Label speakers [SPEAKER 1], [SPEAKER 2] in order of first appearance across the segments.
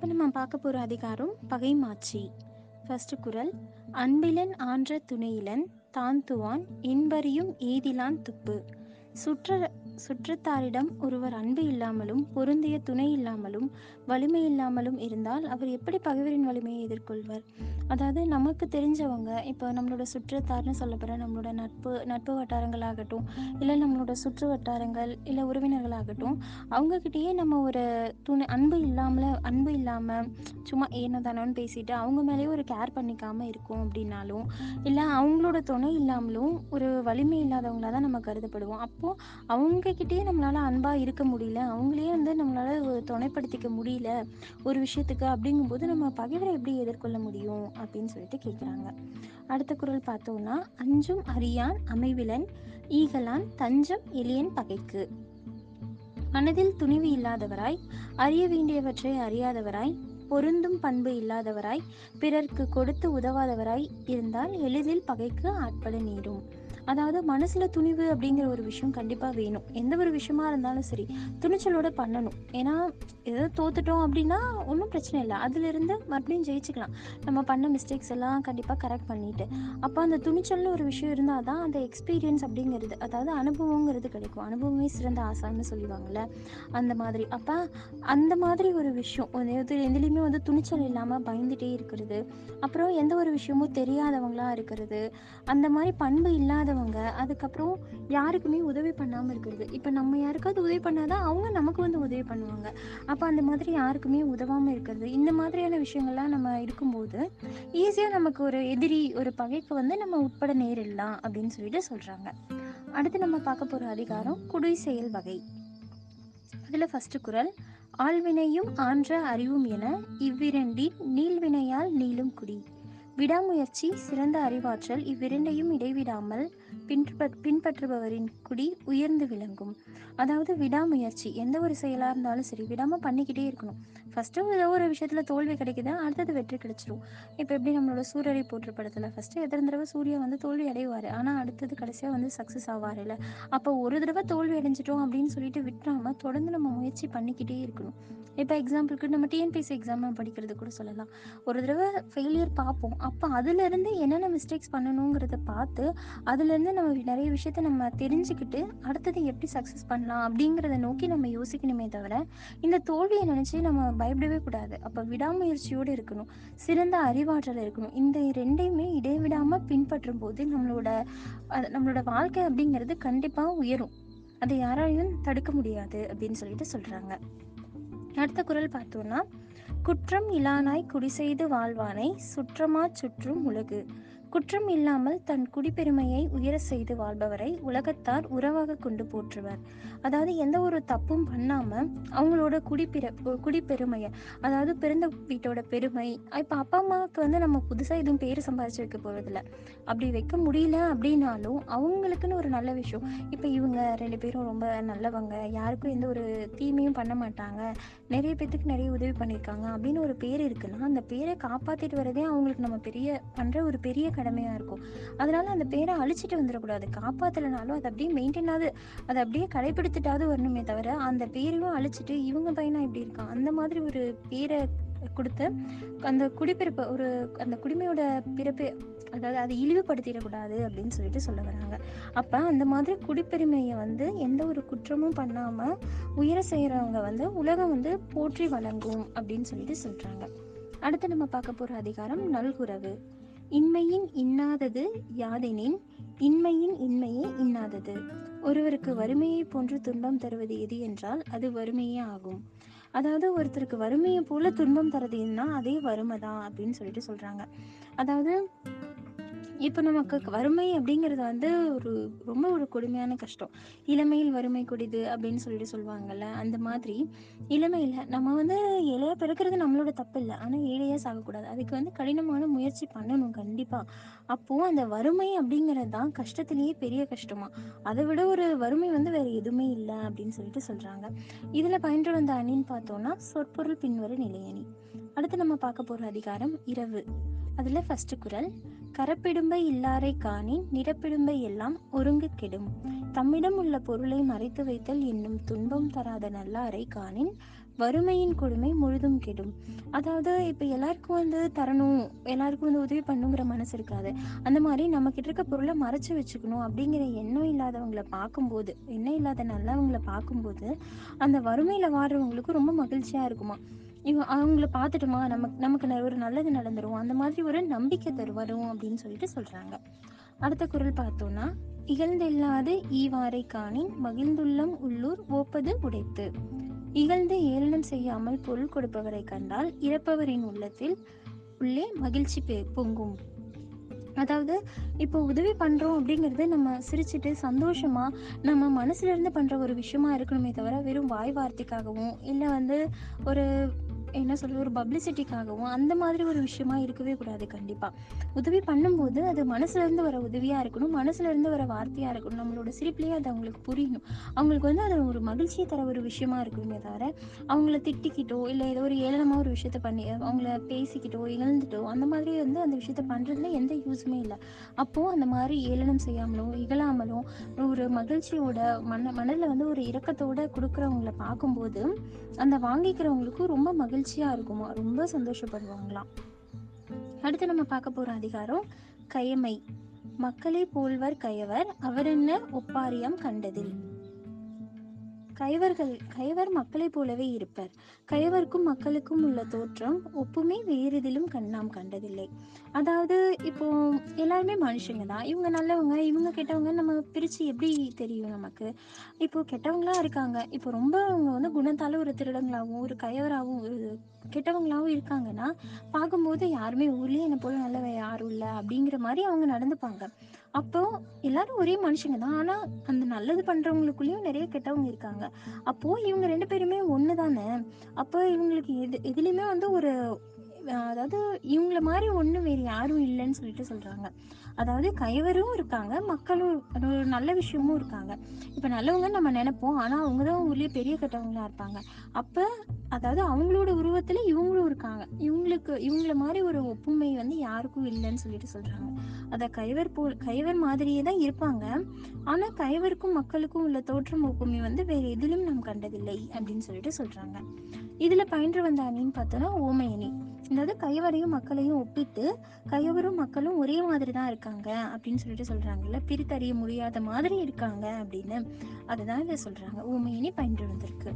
[SPEAKER 1] இப்போ நம்ம பார்க்க போகிற அதிகாரம் பகைமாச்சி ஃபர்ஸ்ட் குரல் அன்பிலன் ஆன்ற துணையிலன் தான் துவான் இன்பறியும் ஏதிலான் துப்பு. சுற்ற சுற்றத்தாரிடம் ஒருவர் அன்பு இல்லாமலும் பொருந்திய துணை இல்லாமலும் வலிமை இல்லாமலும் இருந்தால் அவர் எப்படி பகைவரின் வலிமையை எதிர்கொள்வர்? அதாவது நமக்கு தெரிஞ்சவங்க இப்போ நம்மளோட சுற்றத்தார்னு சொல்ல நம்மளோட நட்பு நட்பு வட்டாரங்களாகட்டும் இல்லை நம்மளோட சுற்று வட்டாரங்கள் இல்லை உறவினர்களாகட்டும் அவங்கக்கிட்டேயே நம்ம ஒரு துணை அன்பு இல்லாமல் அன்பு இல்லாமல் சும்மா ஏனோ தானோன்னு பேசிட்டு அவங்க மேலேயே ஒரு கேர் பண்ணிக்காமல் இருக்கும் அப்படின்னாலும் இல்லை அவங்களோட துணை இல்லாமலும் ஒரு வலிமை இல்லாதவங்களா தான் நம்ம கருதப்படுவோம். அப்போது அவங்க அவங்கக்கிட்டேயே நம்மளால் அன்பாக இருக்க முடியல. அவங்களே வந்து நம்மளால் துணைப்படுத்திக்க முடியல. ஒரு விஷயத்துக்கு அப்படிங்கும்போது நம்ம பகைவரை எப்படி எதிர்கொள்ள முடியும்? அப்படின்னு சொல்லிட்டு கேட்குறாங்க அடுத்த குரல் பார்த்தோம்னா அஞ்சும் அறியான் அமைவிலன் ஈகலான் தஞ்சம் எளியன் பகைக்கு. மனதில் துணிவு இல்லாதவராய் அறிய வேண்டியவற்றை அறியாதவராய் பொருந்தும் பண்பு இல்லாதவராய் பிறர்க்கு கொடுத்து உதவாதவராய் இருந்தால் எளிதில் பகைக்கு ஆட்பட நேரும். அதாவது மனசுல துணிவு அப்படிங்கிற ஒரு விஷயம் கண்டிப்பா வேணும். எந்த ஒரு விஷயமா இருந்தாலும் சரி துணிச்சலோட பண்ணணும். ஏன்னா ஏதோ தோத்துட்டோம் அப்படின்னா ஒன்றும் பிரச்சனை இல்லை. அதுல இருந்து மறுபடியும் ஜெயிச்சுக்கலாம். நம்ம பண்ண மிஸ்டேக்ஸ் எல்லாம் கண்டிப்பா கரெக்ட் பண்ணிட்டு. அப்போ அந்த துணிச்சல்னு ஒரு விஷயம் இருந்தால் தான் அந்த எக்ஸ்பீரியன்ஸ் அப்படிங்கிறது அதாவது அனுபவங்கிறது கிடைக்கும். அனுபவமே சிறந்த ஆசான்னு சொல்லுவாங்கள்ல அந்த மாதிரி. அப்போ அந்த மாதிரி ஒரு விஷயம் எதுலேயுமே வந்து துணிச்சல் இல்லாமல் பயந்துட்டே இருக்கிறது அப்புறம் எந்த ஒரு விஷயமும் தெரியாதவங்களா இருக்கிறது அந்த மாதிரி பண்பு இல்லாத இல்லாதவங்க அதுக்கப்புறம் யாருக்குமே உதவி பண்ணாமல் இருக்கிறது. இப்போ நம்ம யாருக்காவது உதவி பண்ணாதான் அவங்க நமக்கு வந்து உதவி பண்ணுவாங்க. அப்போ அந்த மாதிரி யாருக்குமே உதவாமல் இருக்கிறது இந்த மாதிரியான விஷயங்கள்லாம் நம்ம இருக்கும்போது ஈஸியாக நமக்கு ஒரு எதிரி ஒரு பகைக்கு வந்து நம்ம உட்பட நேரிடலாம் அப்படின்னு சொல்லிட்டு சொல்கிறாங்க அடுத்து நம்ம பார்க்க போகிற அதிகாரம் குடி செயல் வகை. அதில் ஃபஸ்ட்டு குரல் ஆழ்வினையும் ஆன்ற அறிவும் என இவ்விரண்டின் நீள்வினையால் நீளும் குடி. விடாமுயற்சி சிறந்த அறிவாற்றல் இவ்விரண்டையும் இடைவிடாமல் பின்ப பின்பற்றுபவரின் குடி உயர்ந்து விளங்கும். அதாவது விடாமுயற்சி. எந்த ஒரு செயலாக இருந்தாலும் சரி விடாமல் பண்ணிக்கிட்டே இருக்கணும். ஃபஸ்ட்டு ஏதோ ஒரு விஷயத்தில் தோல்வி கிடைக்குது அடுத்தது வெற்றி கிடைச்சிரும். இப்போ எப்படி நம்மளோட சூரியரை போற்று படத்தில்? ஃபஸ்ட்டு எத்தனை தடவை சூர்யா வந்து தோல்வி அடைவார்? ஆனால் அடுத்தது கடைசியாக வந்து சக்ஸஸ் ஆவார் இல்லை. அப்போ ஒரு தடவை தோல்வி அடைஞ்சிட்டோம் அப்படின்னு சொல்லிட்டு விட்டுறாம தொடர்ந்து நம்ம முயற்சி பண்ணிக்கிட்டே இருக்கணும். இப்போ எக்ஸாம்பிளுக்கு நம்ம டிஎன்பிசி எக்ஸாம் படிக்கிறது கூட சொல்லலாம். ஒரு தடவை ஃபெயிலியர் பார்ப்போம். அப்போ அதுலேருந்து என்னென்ன மிஸ்டேக்ஸ் பண்ணணுங்கிறத பார்த்து அதுலேருந்து நம்ம நிறைய விஷயத்த நம்ம தெரிஞ்சுக்கிட்டு அடுத்தது எப்படி சக்ஸஸ் பண்ணலாம் அப்படிங்கிறத நோக்கி நம்ம யோசிக்கணுமே தவிர இந்த தோல்வியை நினச்சி நம்ம பயப்படவே கூடாது. அப்போ விடாமுயற்சியோடு இருக்கணும். சிறந்த அறிவாற்றல் இருக்கணும். இந்த ரெண்டையுமே இடைவிடாமல் பின்பற்றும் போது நம்மளோட நம்மளோட வாழ்க்கை அப்படிங்கிறது கண்டிப்பாக உயரும். அதை யாராலையும் தடுக்க முடியாது அப்படின்னு சொல்லிட்டு சொல்கிறாங்க அடுத்த குரல் பார்த்தோம்னா குற்றம் இலானாய் குடிசெய்து வாழ்வானை சுற்றமா சுற்றும் உலகு. குற்றம் இல்லாமல் தன் குடிப்பெருமையை உயர செய்து வாழ்பவரை உலகத்தார் உறவாக கொண்டு போற்றுவர். அதாவது எந்த ஒரு தப்பும் பண்ணாம அவங்களோட குடிப்பிற குடிப்பெருமையை அதாவது பிறந்த வீட்டோட பெருமை இப்போ அப்பா அம்மாவுக்கு வந்து நம்ம புதுசாக எதுவும் பேர் சம்பாதிச்சு வைக்க போறதில்ல. அப்படி வைக்க முடியல அப்படின்னாலும் அவங்களுக்குன்னு ஒரு நல்ல விஷயம். இப்போ இவங்க ரெண்டு பேரும் ரொம்ப நல்லவங்க யாருக்கும் எந்த ஒரு தீமையும் பண்ண மாட்டாங்க நிறைய பேத்துக்கு நிறைய உதவி பண்ணியிருக்காங்க அப்படின்னு ஒரு பேர் இருக்குன்னா அந்த பேரை காப்பாற்றிட்டு வரதே அவங்களுக்கு நம்ம பெரிய பண்ணுற ஒரு பெரிய கடமையாக இருக்கும். அதனால அந்த பேரை அழிச்சிட்டு வந்துடக்கூடாது. காப்பாற்றலைனாலும் அதை அப்படியே மெயின்டைனாவது அதை அப்படியே கடைபிடித்துட்டாவது வரணுமே தவிர அந்த பேரையும் அழிச்சிட்டு இவங்க பையனா இப்படி இருக்கான் அந்த மாதிரி ஒரு பேரை கொடுத்து அந்த குடிப்பிறப்பு ஒரு அந்த குடிமையோட பிறப்பு அதாவது அதை இழிவுபடுத்திடக்கூடாது அப்படின்னு சொல்லிட்டு சொல்ல வராங்க. அப்போ அந்த மாதிரி குடிப்பெருமையை வந்து எந்த ஒரு குற்றமும் பண்ணாமல் உயர செய்கிறவங்க வந்து உலகம் வந்து போற்றி வழங்கும் அப்படின்னு சொல்லிட்டு சொல்கிறாங்க அடுத்து நம்ம பார்க்க போகிற அதிகாரம் நல்குறவு. இன்மையின் இன்னாதது யாதெனின் இன்மையின் இன்மையே இன்னாதது. ஒருவருக்கு வறுமையை போன்று துன்பம் தருவது எது என்றால் அது வறுமையே ஆகும். அதாவது ஒருத்தருக்கு வறுமையை போல துன்பம் தரதுன்னா அதே வறுமை தான் அப்படின்னு சொல்லிட்டு சொல்றாங்க. அதாவது இப்போ நமக்கு வறுமை அப்படிங்கிறது வந்து ஒரு ரொம்ப ஒரு கொடுமையான கஷ்டம். இளமையில் வறுமை கொடிது அப்படின்னு சொல்லிட்டு சொல்லுவாங்கல்ல அந்த மாதிரி. இளமையில் நம்ம வந்து இலையா பிறக்கிறது நம்மளோட தப்பு இல்லை ஆனால் ஏழையாக சாகக்கூடாது. அதுக்கு வந்து கடினமான முயற்சி பண்ணணும் கண்டிப்பாக அப்போது அந்த வறுமை அப்படிங்கிறது தான் கஷ்டத்திலேயே பெரிய கஷ்டமா. அதை விட ஒரு வறுமை வந்து வேறு எதுவுமே இல்லை அப்படின்னு சொல்லிட்டு சொல்கிறாங்க இதில் பயின்று வந்த அணின்னு பார்த்தோம்னா சொற்பொருள் பின்வரும் நிலையணி அடுத்து நம்ம பார்க்க போகிற அதிகாரம் இரவு. அதில் ஃபஸ்ட்டு குரல் கரப்பிடும்பை இல்லாரை காணின் நிறப்பிடும்பை எல்லாம் ஒருங்கு கெடும். தம்மிடம் உள்ள பொருளை மறைத்து வைத்தல் என்னும் துன்பம் தராத நல்லாரை காணின் வறுமையின் கொடுமை முழுதும் கெடும். அதாவது இப்போ எல்லாருக்கும் வந்து தரணும் எல்லாருக்கும் வந்து உதவி பண்ணுங்கிற மனசு இருக்காது. அந்த மாதிரி நம்ம கிட்ட இருக்க பொருளை மறைச்சு வச்சுக்கணும் அப்படிங்கிற எண்ணம் இல்லாதவங்களை பார்க்கும்போது எண்ணம் இல்லாத நல்லவங்களை பார்க்கும்போது அந்த வறுமையில வாடுறவங்களுக்கு ரொம்ப மகிழ்ச்சியா இருக்குமா? இவங்க அவங்கள பார்த்துட்டுமா? நமக்கு நமக்கு ஒரு நல்லது நடந்துரும். அந்த மாதிரி ஒரு நம்பிக்கை தரு வரும் அப்படின்னு சொல்லிட்டு சொல்றாங்க. அடுத்த குரல் பார்த்தோம்னா இகழ்ந்தில்லாது ஈவாரை காணின் மகிழ்ந்துள்ளம் உள்ளூர் ஓப்பது உடைத்து. இகழ்ந்து ஏளனம் செய்யாமல் பொருள் கொடுப்பவரை கண்டால் இறப்பவரின் உள்ளத்தில் உள்ளே மகிழ்ச்சி பொங்கும். அதாவது இப்போ உதவி பண்றோம் அப்படிங்கிறது நம்ம சிரிச்சுட்டு சந்தோஷமா நம்ம மனசுல இருந்து பண்ற ஒரு விஷயமா இருக்கணுமே தவிர வெறும் வாய் வார்த்தைக்காகவும் இல்லை வந்து ஒரு என்ன சொல்ல ஒரு பப்ளிசிட்டிக்காகவும் அந்த மாதிரி ஒரு விஷயமா இருக்கவே கூடாது கண்டிப்பா. உதவி பண்ணும்போது அது மனசுல இருந்து வர உதவியா இருக்கணும் மனசுல இருந்து வர வார்த்தையா இருக்கணும் நம்மளோட சிரிப்புலேயே அது அவங்களுக்கு புரியணும். அவங்களுக்கு வந்து அது ஒரு மகிழ்ச்சியை தர ஒரு விஷயமா இருக்குமே தவிர அவங்கள திட்டிக்கிட்டோ இல்லை ஏதோ ஒரு ஏளனமா ஒரு விஷயத்த பண்ணி அவங்கள பேசிக்கிட்டோ இகழ்ந்துட்டோ அந்த மாதிரி வந்து அந்த விஷயத்த பண்றதுல எந்த யூஸுமே இல்லை. அப்போ அந்த மாதிரி ஏளனம் செய்யாமலோ இகழாமலோ ஒரு மகிழ்ச்சியோட மன மனதில் வந்து ஒரு இரக்கத்தோட கொடுக்குறவங்கள பார்க்கும்போது அந்த வாங்கிக்கிறவங்களுக்கு ரொம்ப மகிழ்ச்சி மகிழ்ச்சியா இருக்குமா? ரொம்ப சந்தோஷப்படுவாங்களாம். அடுத்து நம்ம பார்க்க போற அதிகாரம் கயமை. மக்களை போல்வர் கயவர் அவரென்ன ஒப்பாரியம் கண்டதில். கைவர்கள் கைவர் மக்களைப் போலவே இருப்பர். கைவர்க்கும் மக்களுக்கும் உள்ள தோற்றம் ஒப்புமே வேறெதிலும் கண்ணாம் கண்டதில்லை. அதாவது இப்போ எல்லாருமே மனுஷங்க தான். இவங்க நல்லவங்க இவங்க கெட்டவங்க நம்ம பிரிச்சு எப்படி தெரியும் நமக்கு? இப்போ கெட்டவங்களா இருக்காங்க. இப்போ ரொம்ப அவங்க வந்து குணத்தால ஒரு திருடங்களாகவும் ஒரு கைவராகவும் ஒரு கெட்டவங்களாகவும் இருக்காங்கன்னா பார்க்கும்போது யாருமே ஊர்லேயே என்ன போல நல்லவ யாரும் இல்லை அப்படிங்கிற மாதிரி அவங்க நடந்துப்பாங்க. அப்போ எல்லாரும் ஒரே மனுஷங்க தான். ஆனா அந்த நல்லது பண்ணுறவங்களுக்குள்ளேயும் நிறைய கெட்டவங்க இருக்காங்க. அப்போ இவங்க ரெண்டு பேருமே ஒன்று தானே அப்போ இவங்களுக்கு எது எதுலேயுமே வந்து ஒரு அதாவது இவங்கள மாதிரி ஒன்றும் வேறு யாரும் இல்லைன்னு சொல்லிட்டு சொல்கிறாங்க அதாவது கைவரும் இருக்காங்க மக்களும் அது ஒரு நல்ல விஷயமும் இருக்காங்க. இப்போ நல்லவங்க நம்ம நினைப்போம் ஆனால் அவங்க தான் ஊர்லேயே பெரிய கட்டவங்களா இருப்பாங்க. அப்போ அதாவது அவங்களோட உருவத்தில் இவங்களும் இருக்காங்க. இவங்களுக்கு இவங்கள மாதிரி ஒரு ஒப்புமை வந்து யாருக்கும் இல்லைன்னு சொல்லிட்டு சொல்கிறாங்க அதை கைவர் போல் கைவர் மாதிரியே தான் இருப்பாங்க. ஆனால் கைவருக்கும் மக்களுக்கும் உள்ள தோற்றம் ஒப்புமை வந்து வேறு எதிலும் நாம் கண்டதில்லை அப்படின்னு சொல்லிட்டு சொல்கிறாங்க இதில் பயின்று வந்த அணின்னு பார்த்தோன்னா ஓமையணி. அதாவது கைவரையும் மக்களையும் ஒப்பிட்டு கைவரும் மக்களும் ஒரே மாதிரி தான் இருக்காங்க அப்படின்னு சொல்லிட்டு சொல்றாங்கல்ல. பிரித்தறிய முடியாத மாதிரி இருக்காங்க அப்படின்னு. அதுதான் இதை சொல்றாங்க. ஊமையினி பயின்று வந்திருக்கு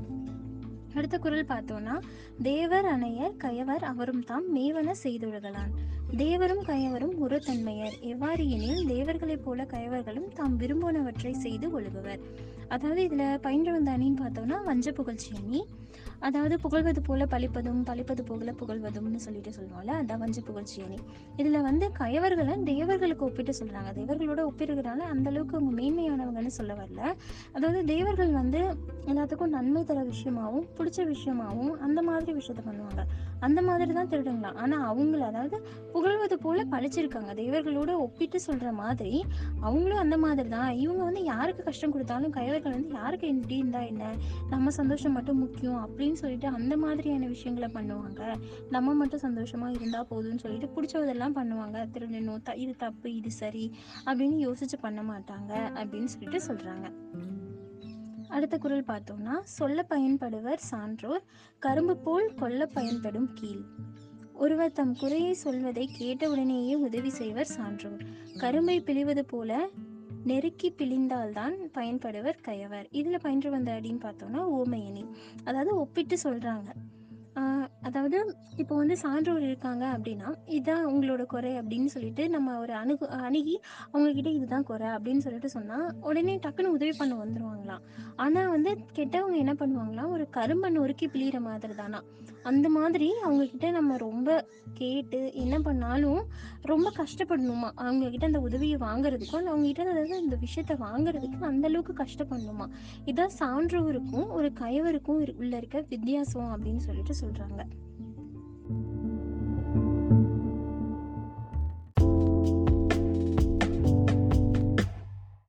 [SPEAKER 1] அடுத்த குரல் பார்த்தோம்னா தேவர் அணையர் கயவர் அவரும் தாம் மேவன செய்தொழுகலான். தேவரும் கயவரும் ஒரு தன்மையர் எவ்வாறு எனில் தேவர்களைப் போல கயவர்களும் தாம் விரும்புவனவற்றை செய்து ஒழுகுவர். அதாவது இதுல பயின்று வந்த அணின்னு பார்த்தோம்னா வஞ்ச புகழ்ச்சி அணி. அதாவது புகழ்வது போல பழிப்பதும் பழிப்பது போல புகழ்வதும்னு சொல்லிட்டு சொல்லுவோம்ல அதான் வஞ்ச புகழ்ச்சி அணி. இதுல வந்து கயவர்களை தேவர்களுக்கு ஒப்பிட்டு சொல்றாங்க. தேவர்களோட ஒப்பிடுறதுனால அந்த அளவுக்கு அவங்க மேன்மையானவங்கன்னு சொல்ல வரல. அதாவது தேவர்கள் வந்து எல்லாத்துக்கும் நன்மை தர விஷயமாவும் பிடிச்ச விஷயமாவும் அந்த மாதிரி விஷயத்த பண்ணுவாங்க. அந்த மாதிரி தான் திருடுங்களாம் ஆனா அவங்கள அதாவது புகழ்வது போல பழிச்சிருக்காங்க. தேவர்களோட ஒப்பிட்டு சொல்ற மாதிரி அவங்களும் அந்த மாதிரி தான். இவங்க வந்து யாருக்கு கஷ்டம் கொடுத்தாலும் கைவர்கள் வந்து யாருக்கு எப்படி இருந்தா என்ன? நம்ம சந்தோஷம் மட்டும் முக்கியம் அப்படின்னு சொல்லிட்டு அந்த மாதிரியான விஷயங்களை பண்ணுவாங்க. நம்ம மட்டும் சந்தோஷமா இருந்தா போதும்னு சொல்லிட்டு பிடிச்சதெல்லாம் பண்ணுவாங்க. திருடணும் த- இது தப்பு இது சரி அப்படின்னு யோசிச்சு பண்ண மாட்டாங்க அப்படின்னு சொல்லிட்டு சொல்றாங்க. அடுத்த குரல் பார்த்தோம்னா சொல்ல பயன்படுவர் சான்றோர் கரும்பு போல் கொல்ல பயன்படும் கீழ். ஒருவர் தம் குறையை சொல்வதை கேட்டவுடனேயே உதவி செய்வர் சான்றோர். கரும்பை பிழிவது போல நெருக்கி பிழிந்தால்தான் பயன்படுவர் கயவர். இதுல பயின்று வந்த அடின்னு பார்த்தோம்னா ஓமையணி. அதாவது ஒப்பிட்டு சொல்றாங்க. அதாவது இப்போ வந்து சான்றோர் இருக்காங்க அப்படின்னா இதுதான் உங்களோட குறை அப்படின்னு சொல்லிட்டு நம்ம ஒரு அணுகு அணுகி அவங்கக்கிட்ட இதுதான் குறை அப்படின்னு சொல்லிட்டு சொன்னால் உடனே டக்குன்னு உதவி பண்ண வந்துருவாங்களாம் ஆனால் வந்து கெட்டவங்க என்ன பண்ணுவாங்களாம் ஒரு கரும்பை நொறுக்கி பிழிகிற மாதிரி தானா? அந்த மாதிரி அவங்கக்கிட்ட நம்ம ரொம்ப கேட்டு என்ன பண்ணாலும் ரொம்ப கஷ்டப்படணுமா? அவங்கக்கிட்ட அந்த உதவியை வாங்குறதுக்கும் இல்லை அவங்ககிட்ட அதாவது இந்த விஷயத்த வாங்குறதுக்கு அந்த அளவுக்கு கஷ்டப்படணுமா? இதான் சான்றோருக்கும் ஒரு கயவருக்கும் உள்ள இருக்க வித்தியாசம் அப்படின்னு சொல்லிட்டு சொல்கிறாங்க